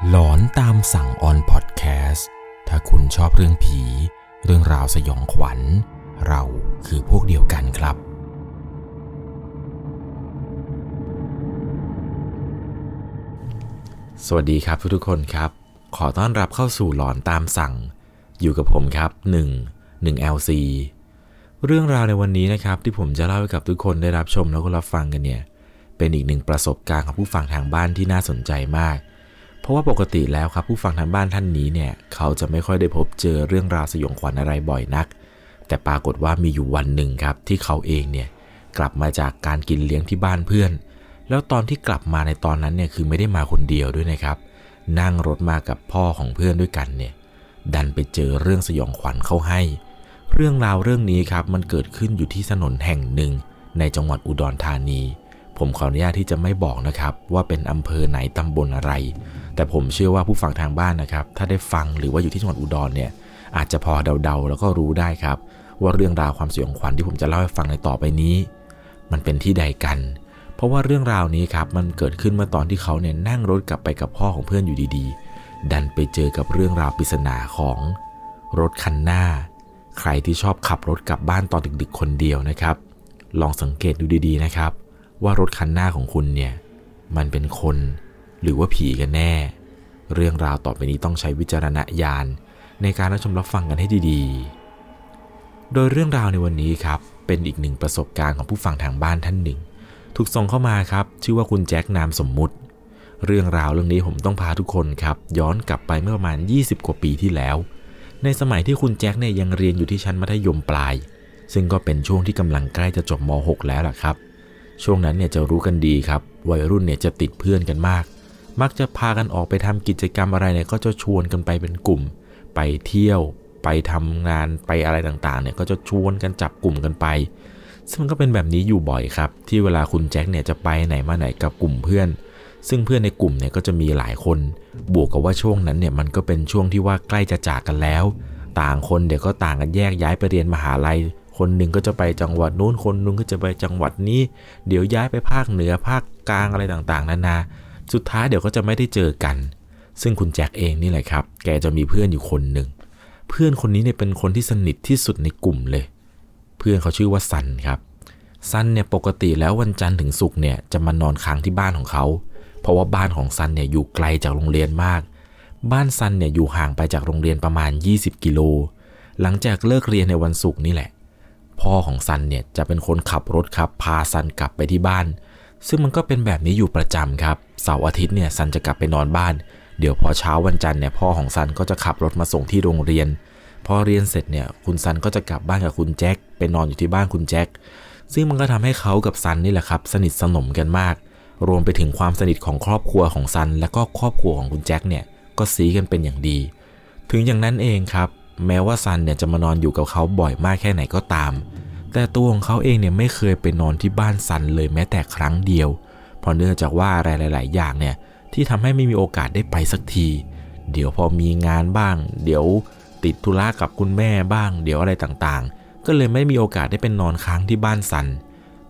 หลอนตามสั่งออนพอดแคสต์ถ้าคุณชอบเรื่องผี เรื่องราวสยองขวัญ เราคือพวกเดียวกันครับ สวัสดีครับทุกๆคนครับ ขอต้อนรับเข้าสู่หลอนตามสั่ง อยู่กับผมครับ 1 1 LC เรื่องราวในวันนี้นะครับ ที่ผมจะเล่าให้กับทุกคนได้รับชมแล้วก็รับฟังกันเนี่ย เป็นอีกหนึ่งประสบการณ์ของผู้ฟังทางบ้านที่น่าสนใจมาก เพราะว่าปกติแล้วครับผู้ฟังทางบ้านท่านนี้เนี่ยเขาจะไม่ค่อยได้พบเจอเรื่องราวสยองขวัญอะไรบ่อยนัก แต่ปรากฏว่ามีอยู่วันหนึ่งครับที่เขาเองเนี่ยกลับมาจากการกินเลี้ยงที่บ้านเพื่อน แล้วตอนที่กลับมาในตอนนั้นเนี่ยคือไม่ได้มาคนเดียวด้วยนะครับ นั่งรถมากับพ่อของเพื่อนด้วยกันเนี่ยดันไปเจอเรื่องสยองขวัญเข้าให้ เรื่องราวเรื่องนี้ครับมันเกิดขึ้นอยู่ที่ถนนแห่งหนึ่ง ในจังหวัดอุดรธานี ผมขออนุญาตที่จะไม่บอกนะครับ ว่าเป็นอำเภอไหนตำบลอะไร แต่ผมเชื่อว่าผู้ฟังทางบ้านนะครับ ถ้าได้ฟังหรือว่าอยู่ที่จังหวัดอุดรเนี่ย อาจจะพอเดาๆ แล้วก็รู้ได้ครับ ว่าเรื่องราวความสยองขวัญที่ผมจะเล่าให้ฟังในต่อไปนี้ มันเป็นที่ใดกัน เพราะว่าเรื่องราวนี้ครับมันเกิดขึ้นเมื่อตอนที่เขาเนี่ยนั่งรถกลับไปกับพ่อของเพื่อนอยู่ดีๆ ดันไปเจอกับเรื่องราวปริศนาของรถคันหน้า ใครที่ชอบขับรถกลับบ้านตอนดึกๆ คนเดียวนะครับ ลองสังเกตดูดีๆนะครับ ว่ารถคันหน้าของคุณเนี่ยมันเป็นคน หรือว่าผีกันแน่ เรื่องราวต่อไปนี้ต้องใช้วิจารณญาณในการรับชมรับฟังกันให้ดีๆ โดยเรื่องราวในวันนี้ครับ เป็นอีกหนึ่งประสบการณ์ของผู้ฟังทางบ้านท่านหนึ่ง ถูกส่งเข้ามาครับ ชื่อว่าคุณแจ็คนามสมมุติ เรื่องราวเรื่องนี้ผมต้องพาทุกคนครับ ย้อนกลับไปเมื่อประมาณ 20 กว่าปีที่แล้ว ในสมัยที่คุณแจ็คเนี่ยยังเรียนอยู่ที่ชั้นมัธยมปลาย ซึ่งก็เป็นช่วงที่กำลังใกล้จะจบม .6 แล้วล่ะครับ ช่วงนั้นเนี่ยจะรู้กันดีครับ วัยรุ่นเนี่ยจะติดเพื่อนกันมาก มักจะพากันออกไปทำกิจกรรมอะไรเนี่ยก็จะชวนกันไปเป็นกลุ่ม ไปเที่ยว ไปทำงานไปอะไรต่างๆเนี่ยก็จะชวนกันจับกลุ่มกันไป ซึ่งมันก็เป็นแบบนี้อยู่บ่อยครับ ที่เวลาคุณแจ็คเนี่ยจะไปไหนมาไหนกับกลุ่มเพื่อน ซึ่งเพื่อนในกลุ่มเนี่ยก็จะมีหลายคน บวกกับว่าช่วงนั้นเนี่ยมันก็เป็นช่วงที่ว่าใกล้จะจากกันแล้ว ต่างคนเดี๋ยวก็ต่างกันแยกย้ายไปเรียนมหาลัยคนหนึ่งก็จะไปจังหวัดนู้นคนนึงก็จะไปจังหวัดนี้ เดี๋ยวย้ายไปภาคเหนือภาคกลางอะไรต่างๆ นานา สุดท้ายเดี๋ยวก็จะไม่ได้เจอกัน ซึ่งคุณแจ็คเองนี่แหละครับ แกจะมีเพื่อนอยู่คนหนึ่ง เพื่อนคนนี้เนี่ยเป็นคนที่สนิทที่สุดในกลุ่มเลย เพื่อนเขาชื่อว่าซันครับ ซันเนี่ยปกติแล้ววันจันทร์ถึงศุกร์เนี่ยจะมานอนค้างที่บ้านของเขา เพราะว่าบ้านของซันเนี่ยอยู่ไกลจากโรงเรียนมาก บ้านซันเนี่ยอยู่ห่างไปจากโรงเรียนประมาณ 20 กิโล หลังจากเลิกเรียนในวันศุกร์นี่แหละ พ่อของซันเนี่ยจะเป็นคนขับรถครับพาซันกลับไปที่บ้าน ซึ่งมันก็เป็นแบบนี้อยู่ประจำครับเสาร์อาทิตย์เนี่ยซันจะกลับไปนอนบ้าน เดี๋ยวพอเช้าวันจันทร์เนี่ยพ่อของซันก็จะขับรถมาส่งที่โรงเรียน พอเรียนเสร็จเนี่ยคุณซันก็จะกลับบ้านกับคุณแจ็คไปนอนอยู่ที่บ้านคุณแจ็ค ซึ่งมันก็ทำให้เขากับซันนี่แหละครับ สนิทสนมกันมาก รวมไปถึงความสนิทของครอบครัวของซัน และก็ครอบครัวของคุณแจ็คเนี่ยก็ซีกันเป็นอย่างดี ถึงอย่างนั้นเองครับ แม้ว่าซันเนี่ยจะมานอนอยู่กับเขาบ่อยมากแค่ไหนก็ตาม แต่ตัวของเขาเองเนี่ยไม่เคยไปนอนที่บ้านซันเลยแม้แต่ครั้งเดียวเพราะเนื่องจากว่าอะไรหลาย ๆ อย่างเนี่ยที่ทำให้ไม่มีโอกาสได้ไปสักที เดี๋ยวพอมีงานบ้าง เดี๋ยวติดธุระกับคุณแม่บ้าง เดี๋ยวอะไรต่างๆ ก็เลยไม่มีโอกาสได้เป็นนอนค้างที่บ้านซัน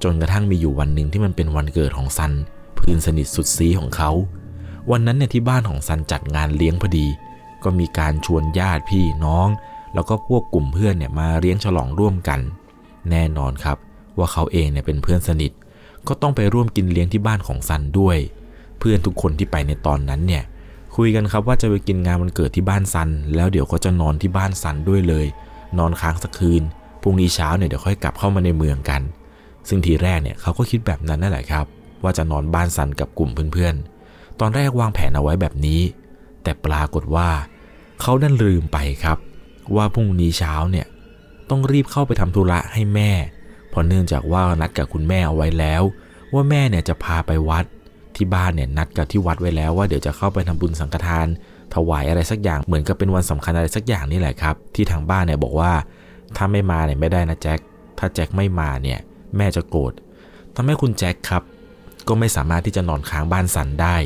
จนกระทั่งมีอยู่วันหนึ่งที่มันเป็นวันเกิดของซันเพื่อนสนิทสุดซีของเขา วันนั้นเนี่ยที่บ้านของซันจัดงานเลี้ยงพอดี ก็มีการชวนญาติพี่น้อง แล้วก็พวกกลุ่มเพื่อนเนี่ยมาเลี้ยงฉลองร่วมกัน แน่นอนครับว่าเขาเองเนี่ยเป็นเพื่อนสนิท ก็ต้องไปร่วมกินเลี้ยงที่บ้านของซันด้วย เพื่อนทุกคนที่ไปในตอนนั้นเนี่ยคุยกันครับว่าจะไปกินงานวันเกิดที่บ้านซัน แล้วเดี๋ยวก็จะนอนที่บ้านซันด้วยเลย นอนค้างสักคืนพรุ่งนี้เช้าเนี่ยเดี๋ยวค่อยกลับเข้ามาในเมืองกัน ซึ่งทีแรกเนี่ยเขาก็คิดแบบนั้นนั่นแหละครับ ว่าจะนอนบ้านซันกับกลุ่มเพื่อนๆ ตอนแรกวางแผนเอาไว้แบบนี้ แต่ปรากฏว่าเขาดันลืมไปครับ ว่าพรุ่งนี้เช้าเนี่ยต้องรีบเข้าไปทำธุระให้แม่ เพราะเนื่องจากว่านัดกับคุณแม่เอาไว้แล้ว ว่าแม่เนี่ยจะพาไปวัดที่บ้านเนี่ยนัดกับที่วัดไว้แล้วว่าเดี๋ยวจะเข้าไปทำบุญสังฆทาน ถวายอะไรสักอย่างเหมือนกับเป็นวันสำคัญอะไรสักอย่างนี่แหละครับ ที่ทางบ้านเนี่ยบอกว่าถ้าไม่มาเนี่ยไม่ได้นะแจ็คถ้าแจ็คไม่มาเนี่ยแม่จะโกรธทำให้คุณแจ็คครับ ก็ไม่สามารถที่จะนอนค้างบ้านซันได้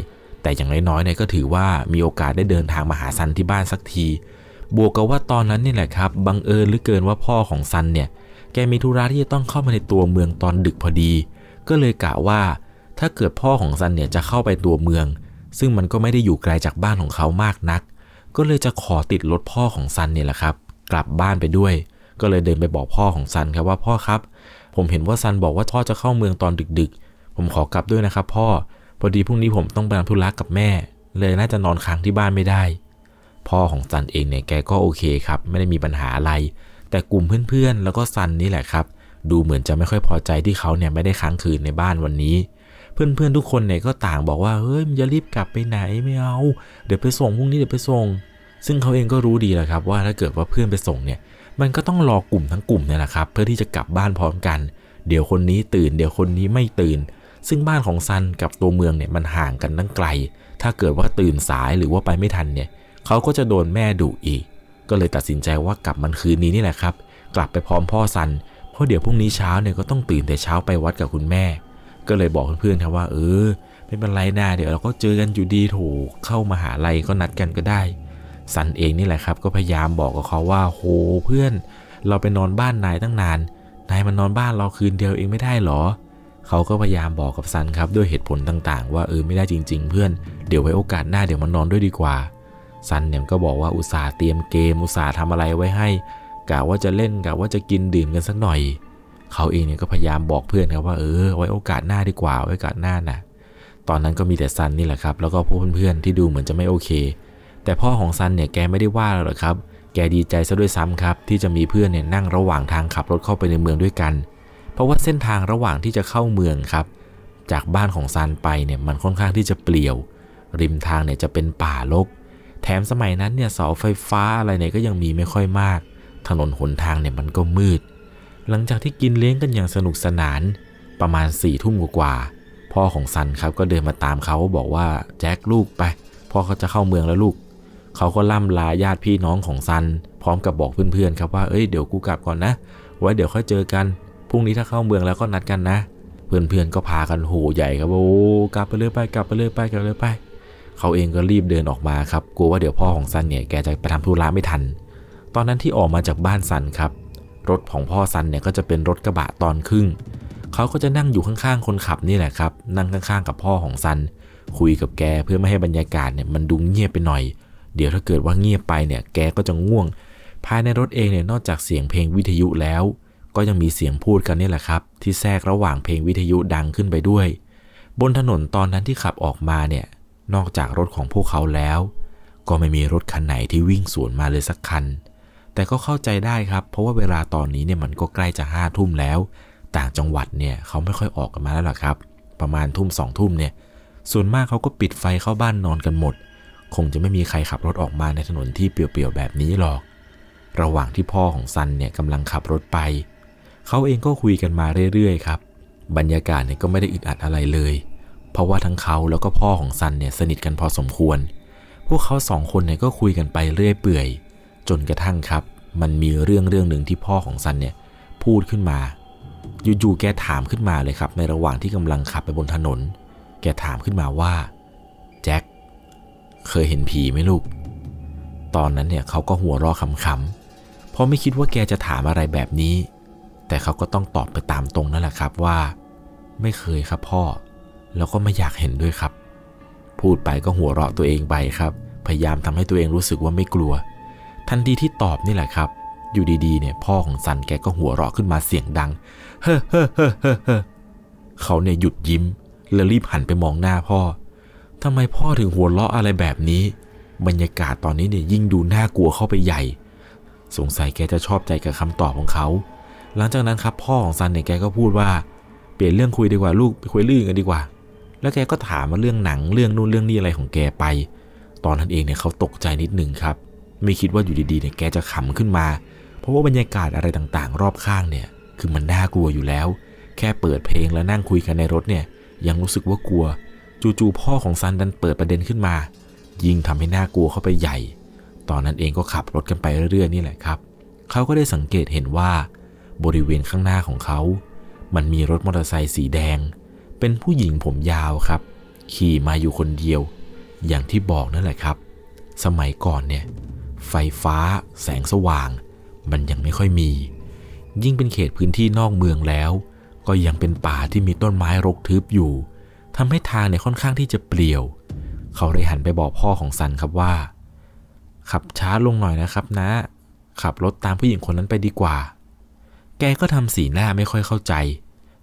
แต่อย่างน้อยๆเนี่ยก็ถือว่ามีโอกาสได้เดินทางมาหาซันที่บ้านสักที บวกกับว่าตอนนั้นนี่แหละครับบังเอิญหรือเกินว่าพ่อของซันเนี่ย แกมีธุระที่จะต้องเข้ามาในตัวเมืองตอนดึกพอดี ก็เลยกะว่า ถ้าเกิดพ่อของซันเนี่ยจะเข้าไปตัวเมือง ซึ่งมันก็ไม่ได้อยู่ไกลจากบ้านของเขามากนัก ก็เลยจะขอติดรถพ่อของซันเนี่ยแหละครับ กลับบ้านไปด้วย ก็เลยเดินไปบอกพ่อของซันครับว่าพ่อครับ ผมเห็นว่าซันบอกว่าพ่อจะเข้าเมืองตอนดึกๆ ผมขอกลับด้วยนะครับพ่อ พอดีพรุ่งนี้ผมต้องไปทำธุระกับแม่ เลยน่าจะนอนค้างที่บ้านไม่ได้ พ่อของซันเองเนี่ยแกก็โอเคครับ ไม่ได้มีปัญหาอะไร แต่กลุ่มเพื่อนๆ แล้วก็ซันนี่แหละครับ ดูเหมือนจะไม่ค่อยพอใจที่เขาเนี่ยไม่ได้ค้างคืนในบ้านวันนี้ เพื่อนๆทุกคนเนี่ยก็ต่างบอกว่าเฮ้ยมันจะรีบกลับไปไหนไม่เอา เดี๋ยวไปส่งพรุ่งนี้เดี๋ยวไปส่ง ซึ่งเขาเองก็รู้ดีแหละครับ ว่าถ้าเกิดว่าเพื่อนไปส่งเนี่ย มันก็ต้องรอกลุ่มทั้งกลุ่มเนี่ยแหละครับ เพื่อที่จะกลับบ้านพร้อมกัน เดี๋ยวคนนี้ตื่น เดี๋ยวคนนี้ไม่ตื่น ซึ่งบ้านของซันกับตัวเมืองเนี่ยมันห่างกันตั้งไกล ถ้าเกิดว่าตื่นสายหรือว่าไปไม่ทันเนี่ยเขาก็จะโดนแม่ดุอีก ก็เลยตัดสินใจว่ากลับมันคืนนี้นี่แหละครับ กลับไปพร้อมพ่อซัน เพราะเดี๋ยวพรุ่งนี้เช้าเนี่ยก็ต้องตื่นแต่เช้าไปวัดกับคุณแม่ ก็เลยบอกเพื่อนๆครับว่า เออไม่เป็นไรนะเดี๋ยวเราก็เจอกันอยู่ดีถูกเข้ามาหาลัยก็นัดกันก็ได้ซันเองนี่แหละครับ ก็พยายามบอกกับเขาว่าโหเพื่อน เราไปนอนบ้านนายตั้งนาน นายมานอนบ้านเราคืนเดียวเองไม่ได้หรอ เขาก็พยายามบอกกับซันครับด้วยเหตุผลต่างๆ ว่าเออไม่ได้จริง ๆ เพื่อน เดี๋ยวไว้โอกาสหน้าเดี๋ยวมานอนด้วยดีกว่า ซันเนี่ยก็บอกว่าอุตส่าห์เตรียมเกมอุตส่าห์ทำอะไรไว้ให้กะว่าจะเล่นกะว่าจะกินดื่มกันสักหน่อย เขาเองเนี่ยก็พยายามบอกเพื่อนครับว่าเออไว้โอกาสหน้าดีกว่าไว้โอกาสหน้านะตอนนั้นก็มีแต่ซันนี่แหละครับ แล้วก็พวกเพื่อนๆที่ดูเหมือนจะไม่โอเค แต่พ่อของซันเนี่ยแกไม่ได้ว่าหรอกครับ แกดีใจซะด้วยซ้ำครับ ที่จะมีเพื่อนเนี่ยนั่งระหว่างทางขับรถเข้าไปในเมืองด้วยกัน เพราะว่าเส้นทางระหว่างที่จะเข้าเมืองครับ จากบ้านของซันไปเนี่ยมันค่อนข้างที่จะเปลี่ยว ริมทางเนี่ยจะเป็นป่ารก แถมสมัยนั้นเนี่ยเสาไฟฟ้าอะไรเนี่ยก็ยังมีไม่ค่อยมาก ถนนหนทางเนี่ยมันก็มืด หลังจากที่กินเลี้ยงกันอย่างสนุกสนานประมาณ4ี่ทุ่มกว่าพ่อของซันครับก็เดินมาตามเขาบอกว่าแจ็คลูกไปพ่อเขาจะเข้าเมืองแล้วลูก เขาก็ล่ำลาญาติพี่น้องของซัน พร้อมกับบอกเพื่อนๆครับว่าเอ้ยเดี๋ยวกูกลับก่อนนะ ไว้เดี๋ยวค่อยเจอกันพรุ่งนี้ถ้าเข้าเมืองแล้วก็นัดกันนะ เพื่อนๆก็พากันโหใหญ่ครับว่าโอ้กลับไปเลยไปกลับไปเลยไปกลับไปเลยไป เขาเองก็รีบเดินออกมาครับกลัวว่าเดี๋ยวพ่อของซันเนี่ยแกจะไปทำธุระไม่ทัน ตอนนั้นที่ออกมาจากบ้านซันครับ รถของพ่อซันเนี่ยก็จะเป็นรถกระบะตอนครึ่งเขาก็จะนั่งอยู่ข้างๆคนขับนี่แหละครับ นั่งข้างๆกับพ่อของซัน คุยกับแกเพื่อไม่ให้บรรยากาศเนี่ยมันดูเงียบไปหน่อย เดี๋ยวถ้าเกิดว่าเงียบไปเนี่ยแกก็จะง่วง ภายในรถเองเนี่ยนอกจากเสียงเพลงวิทยุแล้ว ก็ยังมีเสียงพูดกันนี่แหละครับ ที่แทรกระหว่างเพลงวิทยุดังขึ้นไปด้วย บนถนนตอนนั้นที่ขับออกมาเนี่ย นอกจากรถของพวกเขาแล้ว ก็ไม่มีรถคันไหนที่วิ่งสวนมาเลยสักคัน แต่ก็เข้าใจได้ครับ เพราะว่าเวลาตอนนี้เนี่ยมันก็ใกล้จะห้าทุ่มแล้ว ต่างจังหวัดเนี่ยเขาไม่ค่อยออกกันมาแล้วล่ะครับ ประมาณทุ่มสองทุ่มเนี่ย ส่วนมากเขาก็ปิดไฟเข้าบ้านนอนกันหมด คงจะไม่มีใครขับรถออกมาในถนนที่เปลี่ยวๆแบบนี้หรอก ระหว่างที่พ่อของซันเนี่ยกำลังขับรถไป เขาเองก็คุยกันมาเรื่อยๆครับ บรรยากาศเนี่ยก็ไม่ได้อึดอัดอะไรเลย เพราะว่าทั้งเขาแล้วก็พ่อของซันเนี่ยสนิทกันพอสมควร พวกเขาสองคนเนี่ยก็คุยกันไปเรื่อยเปื่อย จนกระทั่งครับ มันมีเรื่องเรื่องหนึ่งที่พ่อของซันเนี่ยพูดขึ้นมา อยู่ๆแกถามขึ้นมาเลยครับ ในระหว่างที่กำลังขับไปบนถนน แกถามขึ้นมาว่าแจ็คเคยเห็นผีไหมลูก ตอนนั้นเนี่ยเขาก็หัวเราะขำๆเพราะไม่คิดว่าแกจะถามอะไรแบบนี้ แต่เขาก็ต้องตอบไปตามตรงนั่นแหละครับว่า ไม่เคยครับพ่อ แล้วก็ไม่อยากเห็นด้วยครับ พูดไปก็หัวเราะตัวเองไปครับ พยายามทำให้ตัวเองรู้สึกว่าไม่กลัว ทันทีที่ตอบนี่แหละครับ อยู่ดีๆ เนี่ยพ่อของซันแกก็หัวเราะขึ้นมาเสียงดัง เฮ้อเฮ้อเฮ้อเฮ้อเฮ้อเขาเนี่ยหยุดยิ้ม แล้วรีบหันไปมองหน้าพ่อทำไมพ่อถึงหัวเราะอะไรแบบนี้ บรรยากาศตอนนี้เนี่ยยิ่งดูน่ากลัวเข้าไปใหญ่ สงสัยแกจะชอบใจกับคำตอบของเขา หลังจากนั้นครับพ่อของซันเนี่ยแกก็พูดว่า เปลี่ยนเรื่องคุยดีกว่าลูกไปคุยเรื่องกันดีกว่า แล้วแกก็ถามมาเรื่องหนังเรื่องนู่นเรื่องนี้อะไรของแกไป ตอนนั้นเองเนี่ยเขาตกใจนิดนึงครับ ไม่คิดว่าอยู่ดีๆเนี่ยแกจะขำขึ้นมา เพราะว่าบรรยากาศอะไรต่างๆ รอบข้างเนี่ยคือมันน่ากลัวอยู่แล้ว แค่เปิดเพลงแล้วนั่งคุยกันในรถเนี่ยยังรู้สึกว่ากลัว จู่ๆพ่อของซันดันเปิดประเด็นขึ้นมา ยิ่งทำให้น่ากลัวเข้าไปใหญ่ ตอนนั้นเองก็ขับรถกันไปเรื่อยๆนี่แหละครับ เขาก็ได้สังเกตเห็นว่า บริเวณข้างหน้าของเขา มันมีรถมอเตอร์ไซค์สีแดง เป็นผู้หญิงผมยาวครับ ขี่มาอยู่คนเดียว อย่างที่บอกนั่นแหละครับ สมัยก่อนเนี่ย ไฟฟ้าแสงสว่าง มันยังไม่ค่อยมี ยิ่งเป็นเขตพื้นที่นอกเมืองแล้ว ก็ยังเป็นป่าที่มีต้นไม้รกทึบอยู่ทำให้ทางเนี่ยค่อนข้างที่จะเปลี่ยว เขาเลยหันไปบอกพ่อของซันครับว่า ขับช้าลงหน่อยนะครับนะ ขับรถตามผู้หญิงคนนั้นไปดีกว่า แกก็ทำสีหน้าไม่ค่อยเข้าใจ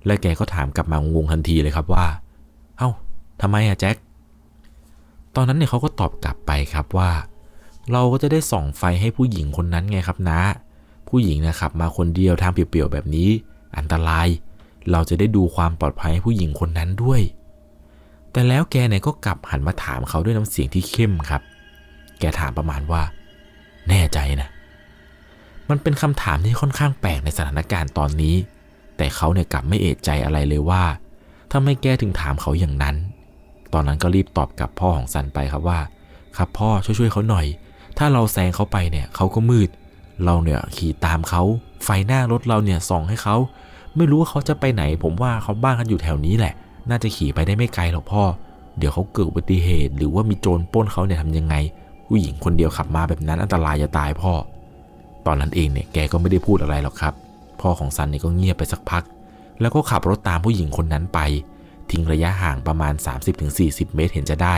และแกก็ถามกลับมางงทันทีเลยครับว่า เอ้าทำไมอะแจ็ค ตอนนั้นเนี่ยเขาก็ตอบกลับไปครับว่า เราก็จะได้ส่องไฟให้ผู้หญิงคนนั้นไงครับนะ ผู้หญิงนะครับมาคนเดียวทางเปลี่ยวๆแบบนี้ อันตราย เราจะได้ดูความปลอดภัยให้ผู้หญิงคนนั้นด้วย แต่แล้วแกเนี่ยก็กลับหันมาถามเขาด้วยน้ำเสียงที่เข้มครับ แกถามประมาณว่า แน่ใจนะ มันเป็นคำถามที่ค่อนข้างแปลกในสถานการณ์ตอนนี้ แต่เขาเนี่ยกลับไม่เอะใจอะไรเลยว่าทำไมแกถึงถามเขาอย่างนั้น ตอนนั้นก็รีบตอบกับพ่อของซันไปครับว่า ครับพ่อช่วยๆเขาหน่อย ถ้าเราแซงเขาไปเนี่ยเขาก็มืด เราเนี่ยขี่ตามเขา ไฟหน้ารถเราเนี่ยส่องให้เขา ไม่รู้ว่าเขาจะไปไหน ผมว่าเขาบ้านเขาอยู่แถวนี้แหละ น่าจะขี่ไปได้ไม่ไกลหรอกพ่อ เดี๋ยวเขาเกิดอุบัติเหตุ หรือว่ามีโจรปล้นเขาเนี่ยทำยังไง ผู้หญิงคนเดียวขับมาแบบนั้นอันตรายจะตายพ่อ ตอนนั้นเองเนี่ยแกก็ไม่ได้พูดอะไรหรอกครับ พ่อของซันเนี่ยก็เงียบไปสักพัก แล้วก็ขับรถตามผู้หญิงคนนั้นไป ทิ้งระยะห่างประมาณ 30-40 เมตรเห็นจะได้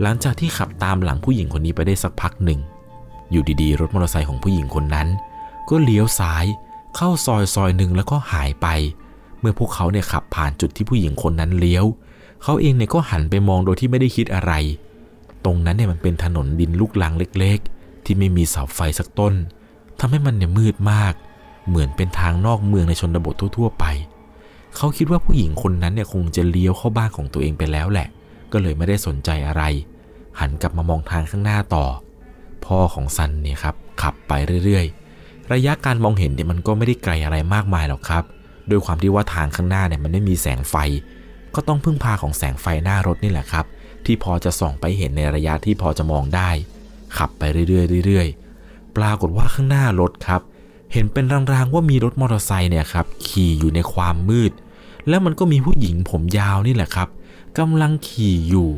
หลังจากที่ขับตามหลังผู้หญิงคนนี้ไปได้สักพักหนึ่ง อยู่ดีๆ รถมอเตอร์ไซค์ของผู้หญิงคนนั้น ก็เลี้ยวซ้ายเข้าซอยซอยหนึ่งแล้วก็หายไป เมื่อพวกเขาเนี่ยขับผ่านจุดที่ผู้หญิงคนนั้นเลี้ยว เขาเองเนี่ยก็หันไปมองโดยที่ไม่ได้คิดอะไร ตรงนั้นเนี่ยมันเป็นถนนดินลูกลังเล็ก ๆ ที่ไม่มีเสาไฟสักต้นทำให้มันเนี่ยมืดมาก เหมือนเป็นทางนอกเมืองในชนบททั่วๆไป เขาคิดว่าผู้หญิงคนนั้นเนี่ยคงจะเลี้ยวเข้าบ้านของตัวเองไปแล้วแหละ ก็เลยไม่ได้สนใจอะไร หันกลับมามองทางข้างหน้าต่อ พ่อของซันเนี่ยครับขับไปเรื่อยๆ ระยะการมองเห็นเนี่ยมันก็ไม่ได้ไกลอะไรมากมายหรอกครับ โดยความที่ว่าทางข้างหน้าเนี่ยมันไม่มีแสงไฟ ก็ต้องพึ่งพาของแสงไฟหน้ารถนี่แหละครับ ที่พอจะส่องไปเห็นในระยะที่พอจะมองได้ ขับไปเรื่อยๆเรื่อยๆ ปรากฏว่าข้างหน้ารถครับ เห็นเป็นรางๆว่ามีรถมอเตอร์ไซค์เนี่ยครับขี่อยู่ในความมืด แล้วมันก็มีผู้หญิงผมยาวนี่แหละครับกำลังขี่อยู่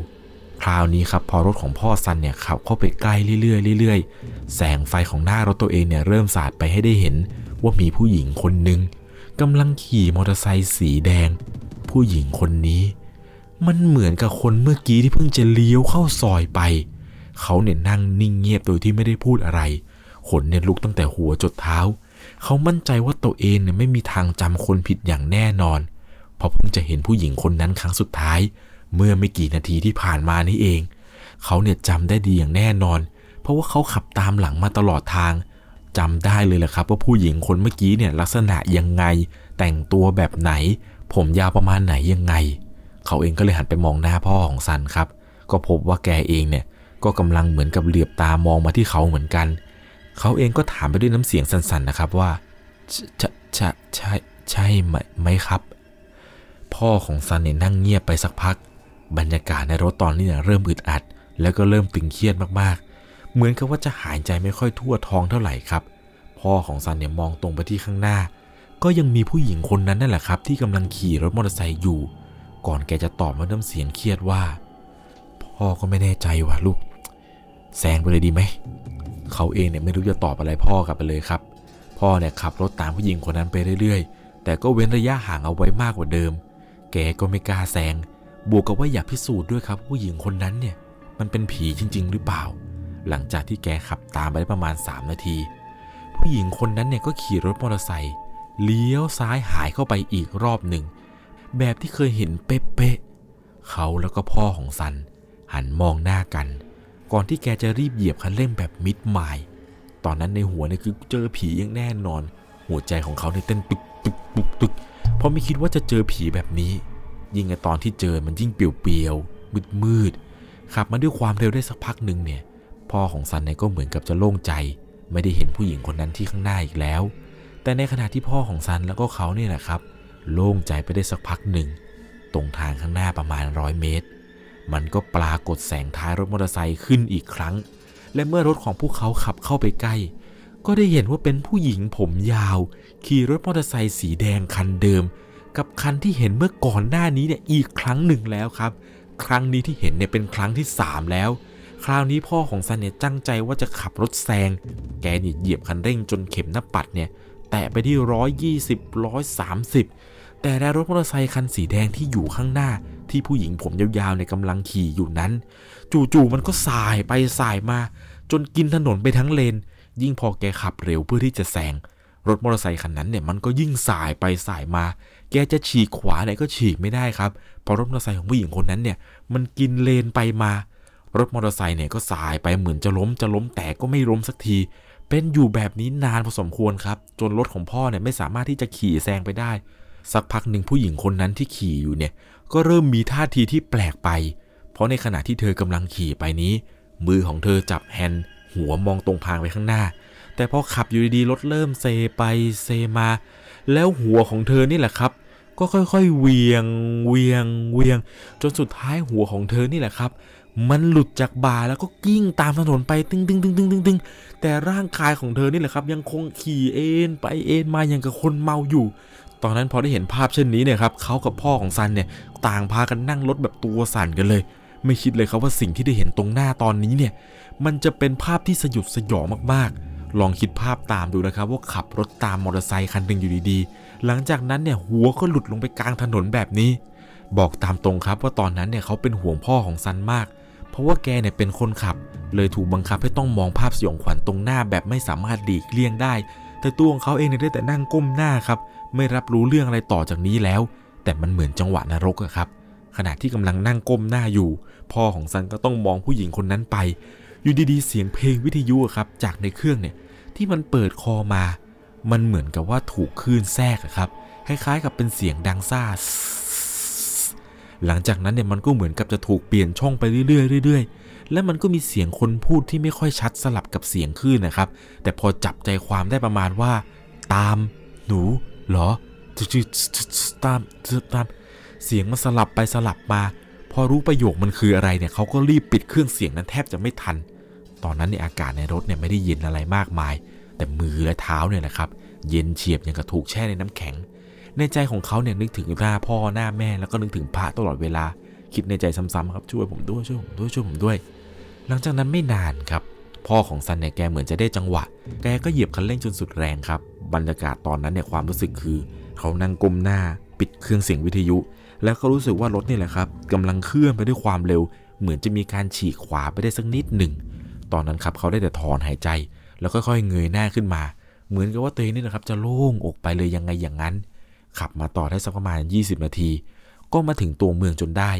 คราวนี้ครับพอรถของพ่อซันเนี่ยขับเข้าไปใกล้เรื่อยๆเรื่อยๆ แสงไฟของหน้ารถตัวเองเนี่ยเริ่มสาดไปให้ได้เห็นว่ามีผู้หญิงคนหนึ่งกำลังขี่มอเตอร์ไซค์สีแดง ผู้หญิงคนนี้ มันเหมือนกับคนเมื่อกี้ที่เพิ่งจะเลี้ยวเข้าซอยไป เขาเนี่ยนั่งนิ่งเงียบโดยที่ไม่ได้พูดอะไรขนเนี่ยลุกตั้งแต่หัวจดเท้า เขามั่นใจว่าตัวเองเนี่ยไม่มีทางจำคนผิดอย่างแน่นอน เพราะเพิ่งจะเห็นผู้หญิงคนนั้นครั้งสุดท้าย เมื่อไม่กี่นาทีที่ผ่านมานี่เอง เขาเนี่ยจำได้ดีอย่างแน่นอน เพราะว่าเขาขับตามหลังมาตลอดทางจำได้เลยแหละครับว่าผู้หญิงคนเมื่อกี้เนี่ยลักษณะยังไง แต่งตัวแบบไหน ผมยาวประมาณไหนยังไง เขาเองก็เลยหันไปมองหน้าพ่อของซันครับ ก็พบว่าแกเองเนี่ยก็กำลังเหมือนกับเหลือบตามองมาที่เขาเหมือนกัน เขาเองก็ถามไปด้วยน้ำเสียงสั่นๆนะครับว่าใช่ใช่ใช่ใช่ไหมไหมครับ พ่อของซันเนี่ยนั่งเงียบไปสักพัก บรรยากาศในรถตอนนี้เนี่ยเริ่มอึดอัด แล้วก็เริ่มตึงเครียดมากๆ เหมือนกับว่าจะหายใจไม่ค่อยทั่วท้องเท่าไหร่ครับ พ่อของซันเนี่ยมองตรงไปที่ข้างหน้า ก็ยังมีผู้หญิงคนนั้นนั่นแหละครับ ที่กำลังขี่รถมอเตอร์ไซค์อยู่ ก่อนแกจะตอบมาน้ำเสียงเครียดว่า พ่อก็ไม่แน่ใจว่ะลูกแซงไปเลยดีไหม เขาเองเนี่ยไม่รู้จะตอบอะไรพ่อกลับไปเลยครับ พ่อเนี่ยขับรถตามผู้หญิงคนนั้นไปเรื่อยๆ แต่ก็เว้นระยะห่างเอาไว้มากกว่าเดิม แกก็ไม่กล้าแซง บวกกับว่าอยากพิสูจน์ด้วยครับ ผู้หญิงคนนั้นเนี่ยมันเป็นผีจริง ๆ หรือเปล่า หลังจากที่แกขับตามไปได้ประมาณ 3 นาที ผู้หญิงคนนั้นเนี่ยก็ขี่รถมอเตอร์ไซค์เลี้ยวซ้ายหายเข้าไปอีกรอบหนึ่ง แบบที่เคยเห็นเป๊ะๆเขาแล้วก็พ่อของซัน หันมองหน้ากัน ก่อนที่แกจะรีบเหยียบคันเร่งแบบมิดไมล์ตอนนั้นในหัวเนี่ยคือเจอผีอย่างแน่นอน หัวใจของเขาเนี่ยเต้นตึกตึกตึกตึกเพราะไม่คิดว่าจะเจอผีแบบนี้ ยิ่งในตอนที่เจอมันยิ่งเปลี่ยวๆมืดมืดขับมาด้วยความเร็วได้สักพักหนึ่งเนี่ย พ่อของซันเนี่ยก็เหมือนกับจะโล่งใจ ไม่ได้เห็นผู้หญิงคนนั้นที่ข้างหน้าอีกแล้ว แต่ในขณะที่พ่อของซันแล้วก็เขาเนี่ยแหละครับ โล่งใจไปได้สักพักหนึ่ง ตรงทางข้างหน้าประมาณร้อยเมตร มันก็ปรากฏแสงท้ายรถมอเตอร์ไซค์ขึ้นอีกครั้ง และเมื่อรถของพวกเขาขับเข้าไปใกล้ ก็ได้เห็นว่าเป็นผู้หญิงผมยาว ขี่รถมอเตอร์ไซค์สีแดงคันเดิม กับคันที่เห็นเมื่อก่อนหน้านี้เนี่ยอีกครั้งหนึ่งแล้วครับ ครั้งนี้ที่เห็นเนี่ยเป็นครั้งที่ 3 แล้ว คราวนี้พ่อของซันเนี่ยตั้งใจว่าจะขับรถแซง แกเนี่ยเหยียบคันเร่งจนเข็มหน้าปัดเนี่ยแตะไปที่ 120 130 แต่แล้วรถมอเตอร์ไซค์คันสีแดงที่อยู่ข้างหน้า ที่ผู้หญิงผมยาวๆในยกำลังขี่อยู่นั้น จู่ๆมันก็สายไปสายมา จนกินถนนไปทั้งเลน ยิ่งพอแกขับเร็วเพื่อที่จะแซงรถมอเตอร์ไซคันนั้นเนี่ยมันก็ยิ่งสายไปสายมา แกจะฉีกขวาเนี่ยก็ฉีกไม่ได้ครับเพราะรถมอเตอร์ไซค์ของผู้หญิงคนนั้นเนี่ยมันกินเลนไปมา รถมอเตอร์ไซค์เนี่ยก็สายไปเหมือนจะล้มจะล้มแต่ก็ไม่ล้มสักที เป็นอยู่แบบนี้นานพอสมควรครับ จนรถของพ่อเนี่ยไม่สามารถที่จะขี่แซงไปได้ สักพักหนึ่งผู้หญิงคนนั้นที่ขี่อยู่เนี่ย ก็เริ่มมีท่าทีที่แปลกไป เพราะในขณะที่เธอกำลังขี่ไปนี้ มือของเธอจับแฮนด์หัวมองตรงทางไปข้างหน้า แต่พอขับอยู่ดีๆรถเริ่มเซไปเซมา แล้วหัวของเธอนี่แหละครับ ก็ค่อยๆเอียงเอียงเอียง จนสุดท้ายหัวของเธอนี่แหละครับ มันหลุดจากบ่าแล้วก็กลิ้งตามถนนไปตึงตึงตึงตึงตึงตึงแต่ร่างกายของเธอนี่แหละครับ ยังคงขี่เอ็นไปเอ็นมาอย่างกับคนเมาอยู่ ตอนนั้นพอได้เห็นภาพเช่นนี้เนี่ยครับเขากับพ่อของซันเนี่ยต่างพากันนั่งรถแบบตัวสั่นกันเลย ไม่คิดเลยครับว่าสิ่งที่ได้เห็นตรงหน้าตอนนี้เนี่ย มันจะเป็นภาพที่สยดสยองมากๆ ลองคิดภาพตามดูนะครับ ว่าขับรถตามมอเตอร์ไซค์คันหนึ่งอยู่ดีๆ หลังจากนั้นเนี่ยหัวก็หลุดลงไปกลางถนนแบบนี้ บอกตามตรงครับว่าตอนนั้นเนี่ยเขาเป็นห่วงพ่อของซันมาก เพราะว่าแกเนี่ยเป็นคนขับ เลยถูกบังคับให้ต้องมองภาพสยองขวัญตรงหน้าแบบไม่สามารถหลีกเลี่ยงได้ แต่ตัวของเขาเองเนี่ยได้แต่นั่งก้มหน้าครับ ไม่รับรู้เรื่องอะไรต่อจากนี้แล้ว แต่มันเหมือนจังหวะนรกอะครับ ขณะที่กำลังนั่งก้มหน้าอยู่ พ่อของซันก็ต้องมองผู้หญิงคนนั้นไป อยู่ดีๆ เสียงเพลงวิทยุอะครับ จากในเครื่องเนี่ยที่มันเปิดคอมา มันเหมือนกับว่าถูกคลื่นแทรกอะครับ คล้ายๆ กับเป็นเสียงดังซ่า หลังจากนั้นเนี่ยมันก็เหมือนกับจะถูกเปลี่ยนช่องไปเรื่อยๆเรื่อยๆและมันก็มีเสียงคนพูดที่ไม่ค่อยชัดสลับกับเสียงคลื่นนะครับ แต่พอจับใจความได้ประมาณว่า ตาม หนู เหรอจตามตามเสียงมันสลับไปสลับมา พอรู้ประโยคมันคืออะไรเนี่ยเขาก็รีบปิดเครื่องเสียงนั้นแทบจะไม่ทัน ตอนนั้นเนี่ยอากาศในรถเนี่ยไม่ได้เย็นอะไรมากมาย แต่มือและเท้าเนี่ยนะครับ เย็นเฉียบอย่างกับถูกแช่ในน้ำแข็ง ในใจของเขาเนี่ยนึกถึงหน้าพ่อหน้าแม่แล้วก็นึกถึงพระตลอดเวลา คิดในใจซ้ำๆครับช่วยผมด้วยช่วยผมด้วยช่วยผมด้วย หลังจากนั้นไม่นานครับ พ่อของซันเนี่ยแกเหมือนจะได้จังหวะ แกก็เหยียบคันเร่งจนสุดแรงครับ บรรยากาศตอนนั้นเนี่ยความรู้สึกคือ เขานั่งก้มหน้า ปิดเครื่องเสียงวิทยุ แล้วก็รู้สึกว่ารถนี่แหละครับกำลังเคลื่อนไปด้วยความเร็ว เหมือนจะมีการฉีกขวาไปได้สักนิดหนึ่ง ตอนนั้นครับเขาได้แต่ถอนหายใจ แล้วค่อยๆเงยหน้าขึ้นมา เหมือนกับว่าตัวเองนี่นะครับจะโล่งอกไปเลยยังไงอย่างนั้น ขับมาต่อได้สักประมาณ 20 นาที ก็มาถึงตัวเมืองจนได้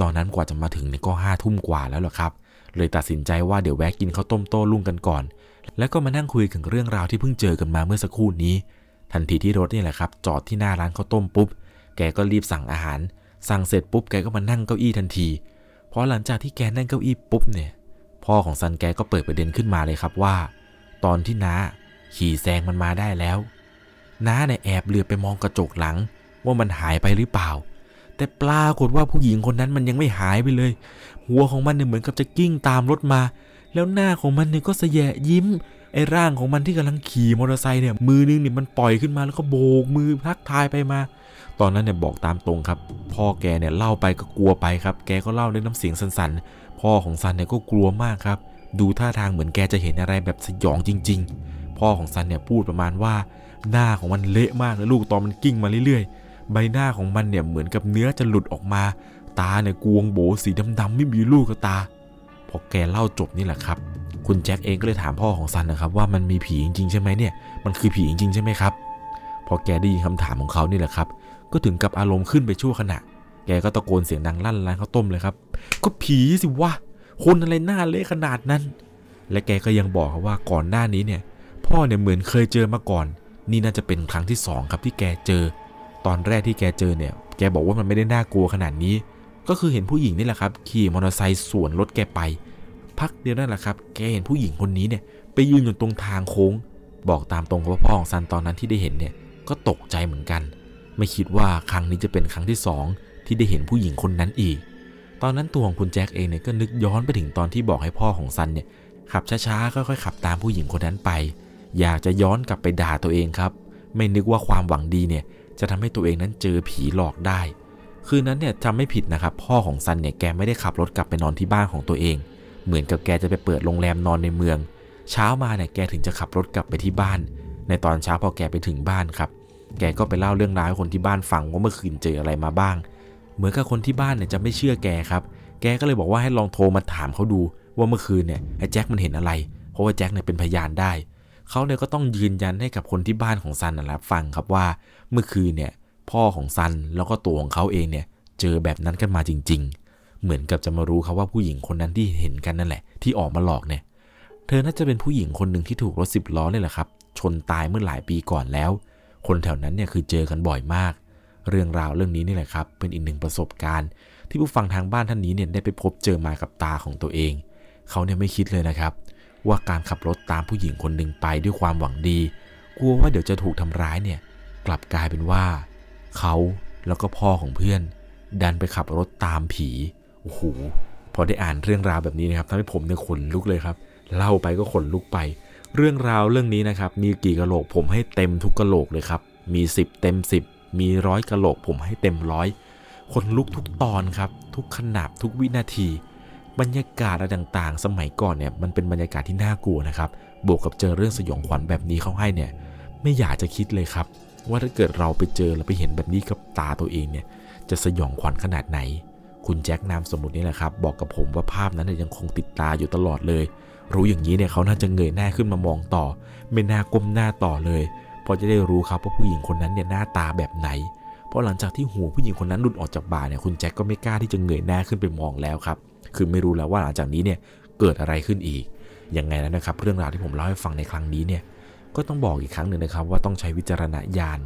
ตอนนั้นกว่าจะมาถึงเนี่ยก็ห้าทุ่มกว่าแล้วล่ะครับ เลยตัดสินใจว่าเดี๋ยวแวะกินข้าวต้มโต้รุ่งกันก่อน แล้วก็มานั่งคุยถึงเรื่องราวที่เพิ่งเจอกันมาเมื่อสักครู่นี้ ทันทีที่รถนี่แหละครับ จอดที่หน้าร้านข้าวต้มปุ๊บ แกก็รีบสั่งอาหาร สั่งเสร็จปุ๊บแกก็มานั่งเก้าอี้ทันทีเพราะหลังจากที่แกนั่งเก้าอี้ปุ๊บเนี่ย พ่อของซันแกก็เปิดประเด็นขึ้นมาเลยครับว่า ตอนที่น้าขี่แซงมันมาได้แล้วน้าเนี่ยแอบเหลือไปมองกระจกหลัง ว่ามันหายไปหรือเปล่า แต่ปรากฏว่าผู้หญิงคนนั้นมันยังไม่หายไปเลย หัวของมันเนี่ยเหมือนกับจะกิ้งตามรถมา แล้วหน้าของมันเนี่ยก็สะแยะยิ้มไอ้ร่างของมันที่กำลังขี่มอเตอร์ไซค์เนี่ยมือนึงเนี่ยมันปล่อยขึ้นมาแล้วก็โบกมือทักทายไปมา ตอนนั้นเนี่ยบอกตามตรงครับ พ่อแกเนี่ยเล่าไปก็กลัวไปครับ แกก็เล่าด้วยน้ำเสียงสั่นๆ พ่อของซันเนี่ยก็กลัวมากครับ ดูท่าทางเหมือนแกจะเห็นอะไรแบบสยองจริง ๆ พ่อของซันเนี่ยพูดประมาณว่า หน้าของมันเละมากเลยลูกตอนมันกิ้งมาเรื่อยๆ ใบหน้าของมันเนี่ยเหมือนกับเนื้อจะหลุดออกมา ตาเนี่ยกวงโบสีดำๆไม่มีลูกกับตา พอแกเล่าจบนี่แหละครับ คุณแจ็คเองก็เลยถามพ่อของซันนะครับ ว่ามันมีผีจริงๆใช่ไหมเนี่ย มันคือผีจริงๆใช่ไหมครับ พอแกได้ยินคำถามของเขานี่แหละครับ ก็ถึงกับอารมณ์ขึ้นไปชั่วขณะ แกก็ตะโกนเสียงดังลั่นร้านข้าวต้มเลยครับ ก็ผีสิวะ คนอะไรหน้าเละขนาดนั้น และแกก็ยังบอกครับว่าก่อนหน้านี้เนี่ย พ่อเนี่ยเหมือนเคยเจอมาก่อน นี่น่าจะเป็นครั้งที่สองครับที่แกเจอ ตอนแรกที่แกเจอเนี่ย แกบอกว่ามันไม่ได้น่ากลัวขนาดนี้ ก็คือเห็นผู้หญิงนี่แหละครับ ขี่มอเตอร์ไซค์สวนรถแกไป พักเดียวนั่นแหละครับ แกเห็นผู้หญิงคนนี้เนี่ย ไปยืนอยู่ตรงทางโค้ง บอกตามตรงกับว่าพ่อของซันตอนนั้นที่ได้เห็นเนี่ย ก็ตกใจเหมือนกัน ไม่คิดว่าครั้งนี้จะเป็นครั้งที่สองที่ได้เห็นผู้หญิงคนนั้นอีก ตอนนั้นตัวของคุณแจ็คเองเนี่ยก็นึกย้อนไปถึงตอนที่บอกให้พ่อของซันเนี่ยขับช้าๆค่อยๆขับตามผู้หญิงคนนั้นไป อยากจะย้อนกลับไปด่าตัวเองครับ ไม่นึกว่าความหวังดีเนี่ย จะทำให้ตัวเองนั้นเจอผีหลอกได้ คืนนั้นเนี่ยจำไม่ผิดนะครับ พ่อของซันเนี่ยแกไม่ได้ขับรถกลับไปนอนที่บ้านของตัวเอง เหมือนกับแกจะไปเปิดโรงแรมนอนในเมือง เช้ามาเนี่ยแกถึงจะขับรถกลับไปที่บ้าน ในตอนเช้าพอแกไปถึงบ้านครับ แกก็ไปเล่าเรื่องราวให้คนที่บ้านฟังว่าเมื่อคืนเจออะไรมาบ้าง เหมือนกับคนที่บ้านเนี่ยจะไม่เชื่อแกครับ แกก็เลยบอกว่าให้ลองโทรมาถามเขาดู ว่าเมื่อคืนเนี่ยไอ้แจ็คมันเห็นอะไร เพราะว่าแจ็คเนี่ยเป็นพยานได้ เขาเนี่ยก็ต้องยืนยันให้กับคนที่บ้านของซันนะครับฟังครับว่าเมื่อคืนเนี่ยพ่อของซันแล้วก็ตัวของเขาเองเนี่ยเจอแบบนั้นกันมาจริง ๆ เหมือนกับจะมารู้ครับว่าผู้หญิงคนนั้นที่เห็นกันนั่นแหละ ที่ออกมาหลอกเนี่ย เธอน่าจะเป็นผู้หญิงคนหนึ่งที่ถูกรถสิบล้อเนี่ยแหละครับชนตายเมื่อหลายปีก่อนแล้ว คนแถวนั้นเนี่ยคือเจอกันบ่อยมาก เรื่องราวเรื่องนี้นี่แหละครับ เป็นอีกหนึ่งประสบการณ์ ที่ผู้ฟังทางบ้านท่านนี้เนี่ยได้ไปพบเจอมากับตาของตัวเอง เขาเนี่ยไม่คิดเลยนะครับ ว่าการขับรถตามผู้หญิงคนหนึ่งไปด้วยความหวังดี กลัวว่าเดี๋ยวจะถูกทำร้ายเนี่ย กลับกลายเป็นว่า เขาแล้วก็พ่อของเพื่อน ดันไปขับรถตามผีโอ้โหพอได้อ่านเรื่องราวแบบนี้นะครับทำให้ผมเนี่ยขนลุกเลยครับ เล่าไปก็ขนลุกไป เรื่องราวเรื่องนี้นะครับ มีกี่กะโหลกผมให้เต็มทุกกะโหลกเลยครับ มี 10 เต็ม 10 มีร้อยกะโหลกผมให้เต็มร้อยขนลุกทุกตอนครับ ทุกขนาบทุกวินาที บรรยากาศอะไรต่างๆ สมัยก่อนเนี่ยมันเป็นบรรยากาศที่น่ากลัวนะครับ บวกกับเจอเรื่องสยองขวัญแบบนี้เข้าให้เนี่ย ไม่อยากจะคิดเลยครับ ว่าถ้าเกิดเราไปเจอแล้วไปเห็นแบบนี้กับตาตัวเองเนี่ย จะสยองขวัญขนาดไหน คุณแจ็คนามสมมุตินี่แหละครับ บอกกับผมว่าภาพนั้นเนยยังคงติดตาอยู่ตลอดเลย รู้อย่างนี้เนี่ยเขาน่าจะเงยหน้าขึ้นมามองต่อ ไม่น่าก้มหน้าต่อเลยพราะจะได้รู้ครับว่าผู้หญิงคนนั้นเนี่ยหน้าตาแบบไหนเพราะหลังจากที่หูผู้หญิงคนนั้นหลุดออกจากบ่าเนี่ยคุณแจ็คก็ไม่กล้าที่จะเงยหน้าขึ้นไปมองแล้วครับ คือไม่รู้แล้วว่าหลังจากนี้เนี่ยเกิดอะไรขึ้นอีก ยังไงแล้วนะครับ เรื่องราวที่ผมเล่าให้ฟังในครั้งนี้เนี่ยก็ต้องบอกอีกครั้งหนึ่งนะครับว่าต้องใช้วิจารณญาณ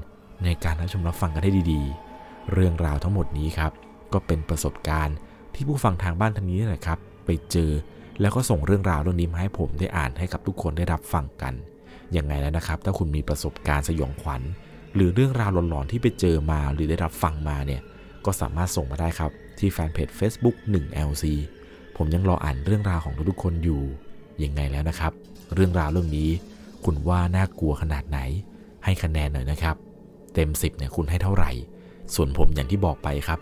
ในการรับชมรับฟังกันให้ดีๆ เรื่องราวทั้งหมดนี้ครับก็เป็นประสบการณ์ที่ผู้ฟังทางบ้านทางนี้นะครับ ไปเจอแล้วก็ส่งเรื่องราวเรื่องนี้มาให้ผมได้อ่านให้กับทุกคนได้รับฟังกันยังไงแล้วนะครับ ถ้าคุณมีประสบการณ์สยองขวัญ หรือเรื่องราวหลอนๆที่ไปเจอมาหรือได้รับฟังมาเนี่ยก็สามารถส่งมาได้ครับ ที่แฟนเพจ Facebook 1LC ผมยังรออ่านเรื่องราวของทุกๆคนอยู่ ยังไงแล้วนะครับ เรื่องราวเรื่องนี้ คุณว่าน่ากลัวขนาดไหน ให้คะแนนหน่อยนะครับ เต็ม 10เนี่ยคุณให้เท่าไหร่ ส่วนผมอย่างที่บอกไปครับ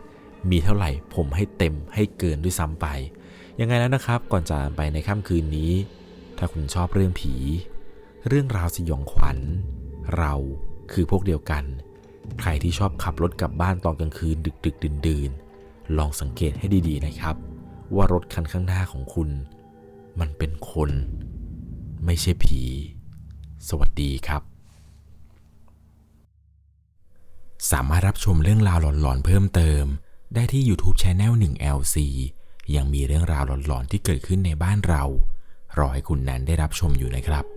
มีเท่าไหร่ผมให้เต็มให้เกินด้วยซ้ำไป ยังไงแล้วนะครับ ก่อนจากไปในค่ำคืนนี้ ถ้าคุณชอบเรื่องผี เรื่องราวสยองขวัญ เราคือพวกเดียวกัน ใครที่ชอบขับรถกลับบ้านตอนกลางคืนดึกดึกดื่นดื่นๆ ลองสังเกตให้ดีๆนะครับ ว่ารถคันข้างหน้าของคุณ มันเป็นคน ไม่ใช่ผี สวัสดีครับ สามารถรับชมเรื่องราวหลอนๆเพิ่มเติม ได้ที่ YouTube Channel 1 LC ยังมีเรื่องราวหลอนๆที่เกิดขึ้นในบ้านเรา รอให้คุณนั้นได้รับชมอยู่นะครับ